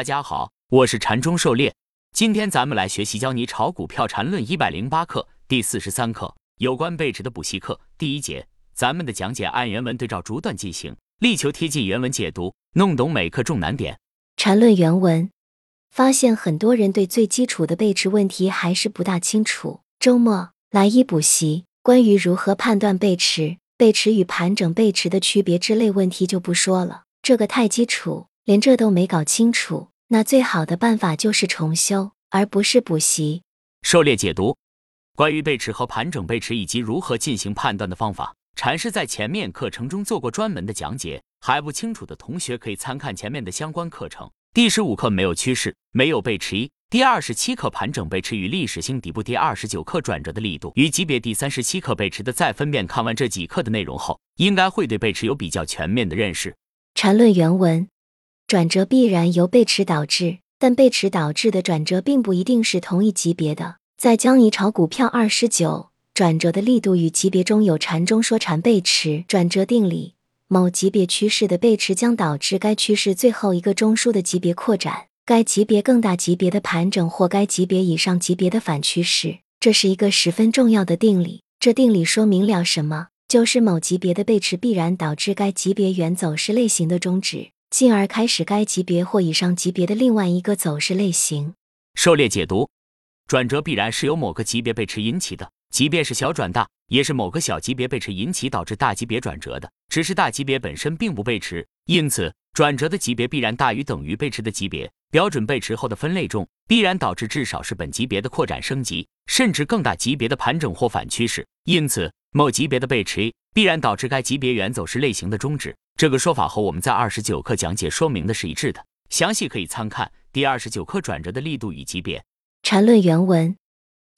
大家好，我是禅中狩猎。今天咱们来学习教你炒股票禅论一百零八课第四十三课有关背驰的补习课第一节。咱们的讲解按原文对照逐段进行，力求贴近原文解读，弄懂每课重难点。禅论原文，发现很多人对最基础的背驰问题还是不大清楚。周末来一补习，关于如何判断背驰、背驰与盘整背驰的区别之类问题就不说了，这个太基础。连这都没搞清楚，那最好的办法就是重修，而不是补习。狩猎解读关于背驰和盘整背驰以及如何进行判断的方法，禅师在前面课程中做过专门的讲解，还不清楚的同学可以参看前面的相关课程。第十五课没有趋势，没有背驰一；第二十七课盘整背驰与历史性底部；第二十九课转折的力度与级别；第三十七课背驰的再分辨。看完这几课的内容后，应该会对背驰有比较全面的认识。禅论原文。转折必然由背驰导致，但背驰导致的转折并不一定是同一级别的。在教你炒股票二十九，转折的力度与级别中有禅中说禅背驰转折定理，某级别趋势的背驰将导致该趋势最后一个中枢的级别扩展，该级别更大级别的盘整或该级别以上级别的反趋势。这是一个十分重要的定理。这定理说明了什么？就是某级别的背驰必然导致该级别原走势类型的终止。进而开始该级别或以上级别的另外一个走势类型。狩猎解读：转折必然是由某个级别背驰引起的，即便是小转大，也是某个小级别背驰引起导致大级别转折的。只是大级别本身并不背驰，因此转折的级别必然大于等于背驰的级别。标准背驰后的分类中，必然导致至少是本级别的扩展升级，甚至更大级别的盘整或反趋势。因此，某级别的背驰必然导致该级别原走势类型的终止。这个说法和我们在二十九课讲解说明的是一致的，详细可以参看第二十九课转折的力度与级别。缠论原文：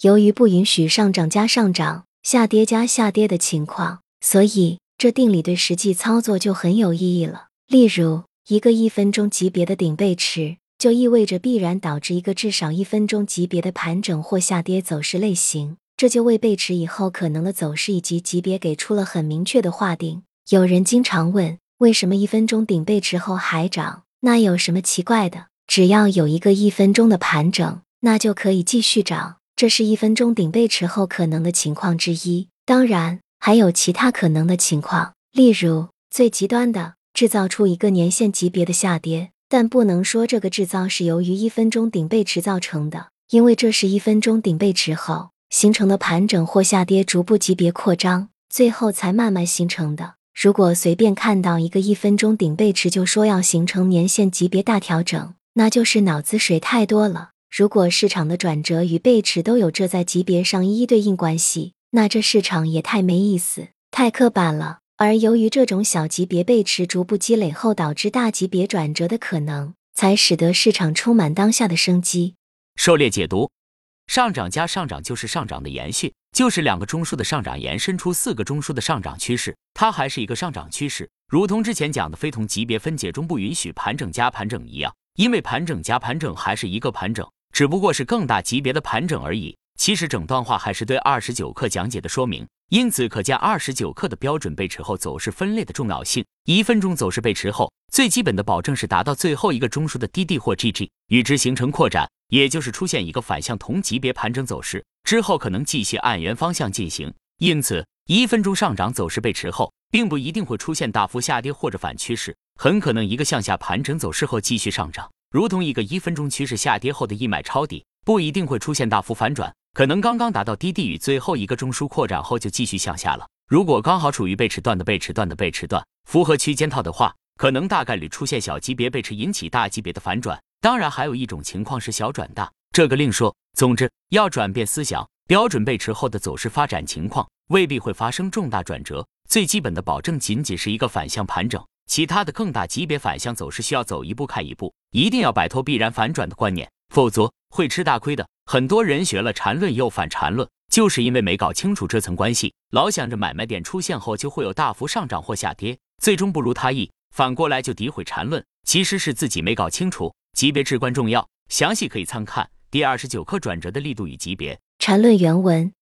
由于不允许上涨加上涨、下跌加下跌的情况，所以这定理对实际操作就很有意义了。例如，一个一分钟级别的顶背驰，就意味着必然导致一个至少一分钟级别的盘整或下跌走势类型，这就为背驰以后可能的走势以及级别给出了很明确的划定。有人经常问。为什么一分钟顶背驰后还涨？那有什么奇怪的？只要有一个一分钟的盘整，那就可以继续涨。这是一分钟顶背驰后可能的情况之一。当然，还有其他可能的情况，例如最极端的，制造出一个年限级别的下跌。但不能说这个制造是由于一分钟顶背驰造成的，因为这是一分钟顶背驰后形成的盘整或下跌，逐步级别扩张，最后才慢慢形成的。如果随便看到一个一分钟顶背驰就说要形成年线级别大调整，那就是脑子水太多了。如果市场的转折与背驰都有这在级别上一一对应关系，那这市场也太没意思、太刻板了。而由于这种小级别背驰逐步积累后导致大级别转折的可能，才使得市场充满当下的生机。狩猎解读。上涨加上涨就是上涨的延续，就是两个中枢的上涨延伸出四个中枢的上涨趋势，它还是一个上涨趋势，如同之前讲的非同级别分解中不允许盘整加盘整一样，因为盘整加盘整还是一个盘整，只不过是更大级别的盘整而已。其实整段话还是对二十九课讲解的说明，因此可见二十九课的标准背驰后走势分类的重要性。一分钟走势背驰后，最基本的保证是达到最后一个中枢的 DD 或 GG，与之形成扩展。也就是出现一个反向同级别盘整走势之后，可能继续按原方向进行。因此，一分钟上涨走势背驰后，并不一定会出现大幅下跌或者反趋势，很可能一个向下盘整走势后继续上涨，如同一个一分钟趋势下跌后的一买抄底，不一定会出现大幅反转，可能刚刚达到低地与最后一个中枢扩展后就继续向下了。如果刚好处于背驰段的背驰段的背驰段符合区间套的话，可能大概率出现小级别背驰引起大级别的反转。当然，还有一种情况是小转大，这个另说。总之，要转变思想，标准背驰后的走势发展情况未必会发生重大转折。最基本的保证仅仅是一个反向盘整，其他的更大级别反向走势需要走一步看一步，一定要摆脱必然反转的观念，否则会吃大亏的。很多人学了缠论又反缠论，就是因为没搞清楚这层关系，老想着买卖点出现后就会有大幅上涨或下跌，最终不如他意，反过来就诋毁缠论，其实是自己没搞清楚。级别至关重要，详细可以参看第二十九课转折的力度与级别。缠论原文，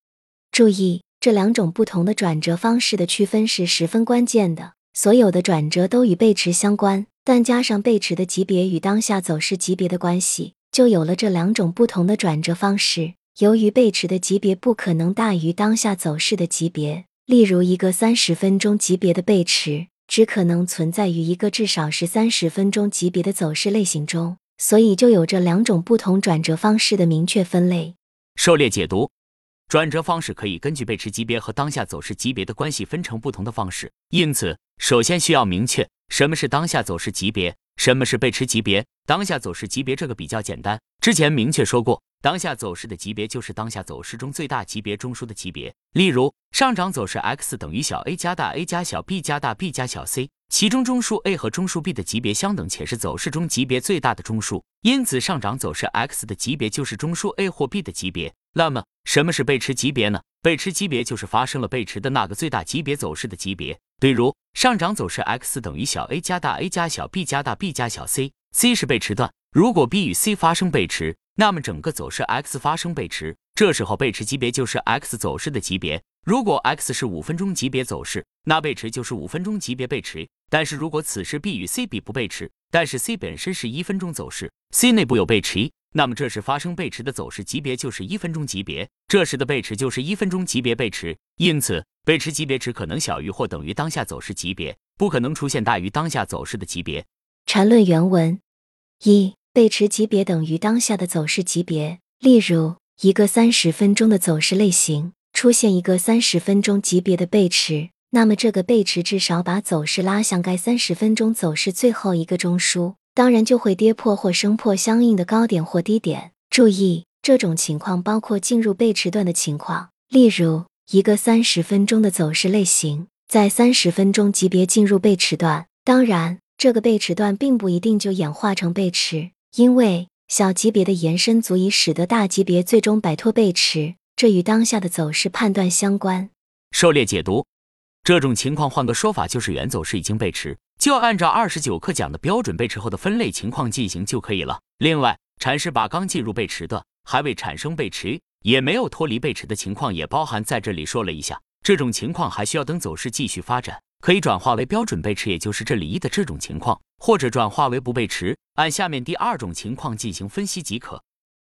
注意这两种不同的转折方式的区分是十分关键的。所有的转折都与背驰相关，但加上背驰的级别与当下走势级别的关系，就有了这两种不同的转折方式。由于背驰的级别不可能大于当下走势的级别，例如一个三十分钟级别的背驰，只可能存在于一个至少是三十分钟级别的走势类型中，所以就有着两种不同转折方式的明确分类。狩猎解读。转折方式可以根据背驰级别和当下走势级别的关系分成不同的方式，因此首先需要明确什么是当下走势级别，什么是背驰级别。当下走势级别这个比较简单，之前明确说过，当下走势的级别就是当下走势中最大级别中枢的级别。例如，上涨走势 x 等于小 a 加大 a 加小 b 加大 b 加小 c。其中中枢 A 和中枢 B 的级别相等，且是走势中级别最大的中枢，因此上涨走势 X 的级别就是中枢 A 或 B 的级别。那么，什么是背驰级别呢？背驰级别就是发生了背驰的那个最大级别走势的级别。比如，上涨走势 X 等于小 a 加大 a 加小 b 加大 b 加小 c，c 是背驰段。如果 B 与 C 发生背驰，那么整个走势 X 发生背驰，这时候背驰级别就是 X 走势的级别。如果 X 是五分钟级别走势，那背驰就是五分钟级别背驰。但是如果此时 B 与 C 比不背驰，但是 C 本身是一分钟走势，C 内部有背驰，那么这时发生背驰的走势级别就是一分钟级别，这时的背驰就是一分钟级别背驰。因此，背驰级别只可能小于或等于当下走势级别，不可能出现大于当下走势的级别。缠论原文一，背驰级别等于当下的走势级别。例如，一个三十分钟的走势类型。出现一个三十分钟级别的背驰，那么这个背驰至少把走势拉向该三十分钟走势最后一个中枢，当然就会跌破或升破相应的高点或低点。注意，这种情况包括进入背驰段的情况，例如一个三十分钟的走势类型在三十分钟级别进入背驰段，当然这个背驰段并不一定就演化成背驰，因为小级别的延伸足以使得大级别最终摆脱背驰。这与当下的走势判断相关。狩猎解读，这种情况换个说法就是原走势已经背驰，就按照二十九课讲的标准背驰后的分类情况进行就可以了。另外，禅师把刚进入背驰的、还未产生背驰、也没有脱离背驰的情况也包含在这里说了一下。这种情况还需要等走势继续发展，可以转化为标准背驰，也就是这里一的这种情况，或者转化为不背驰，按下面第二种情况进行分析即可。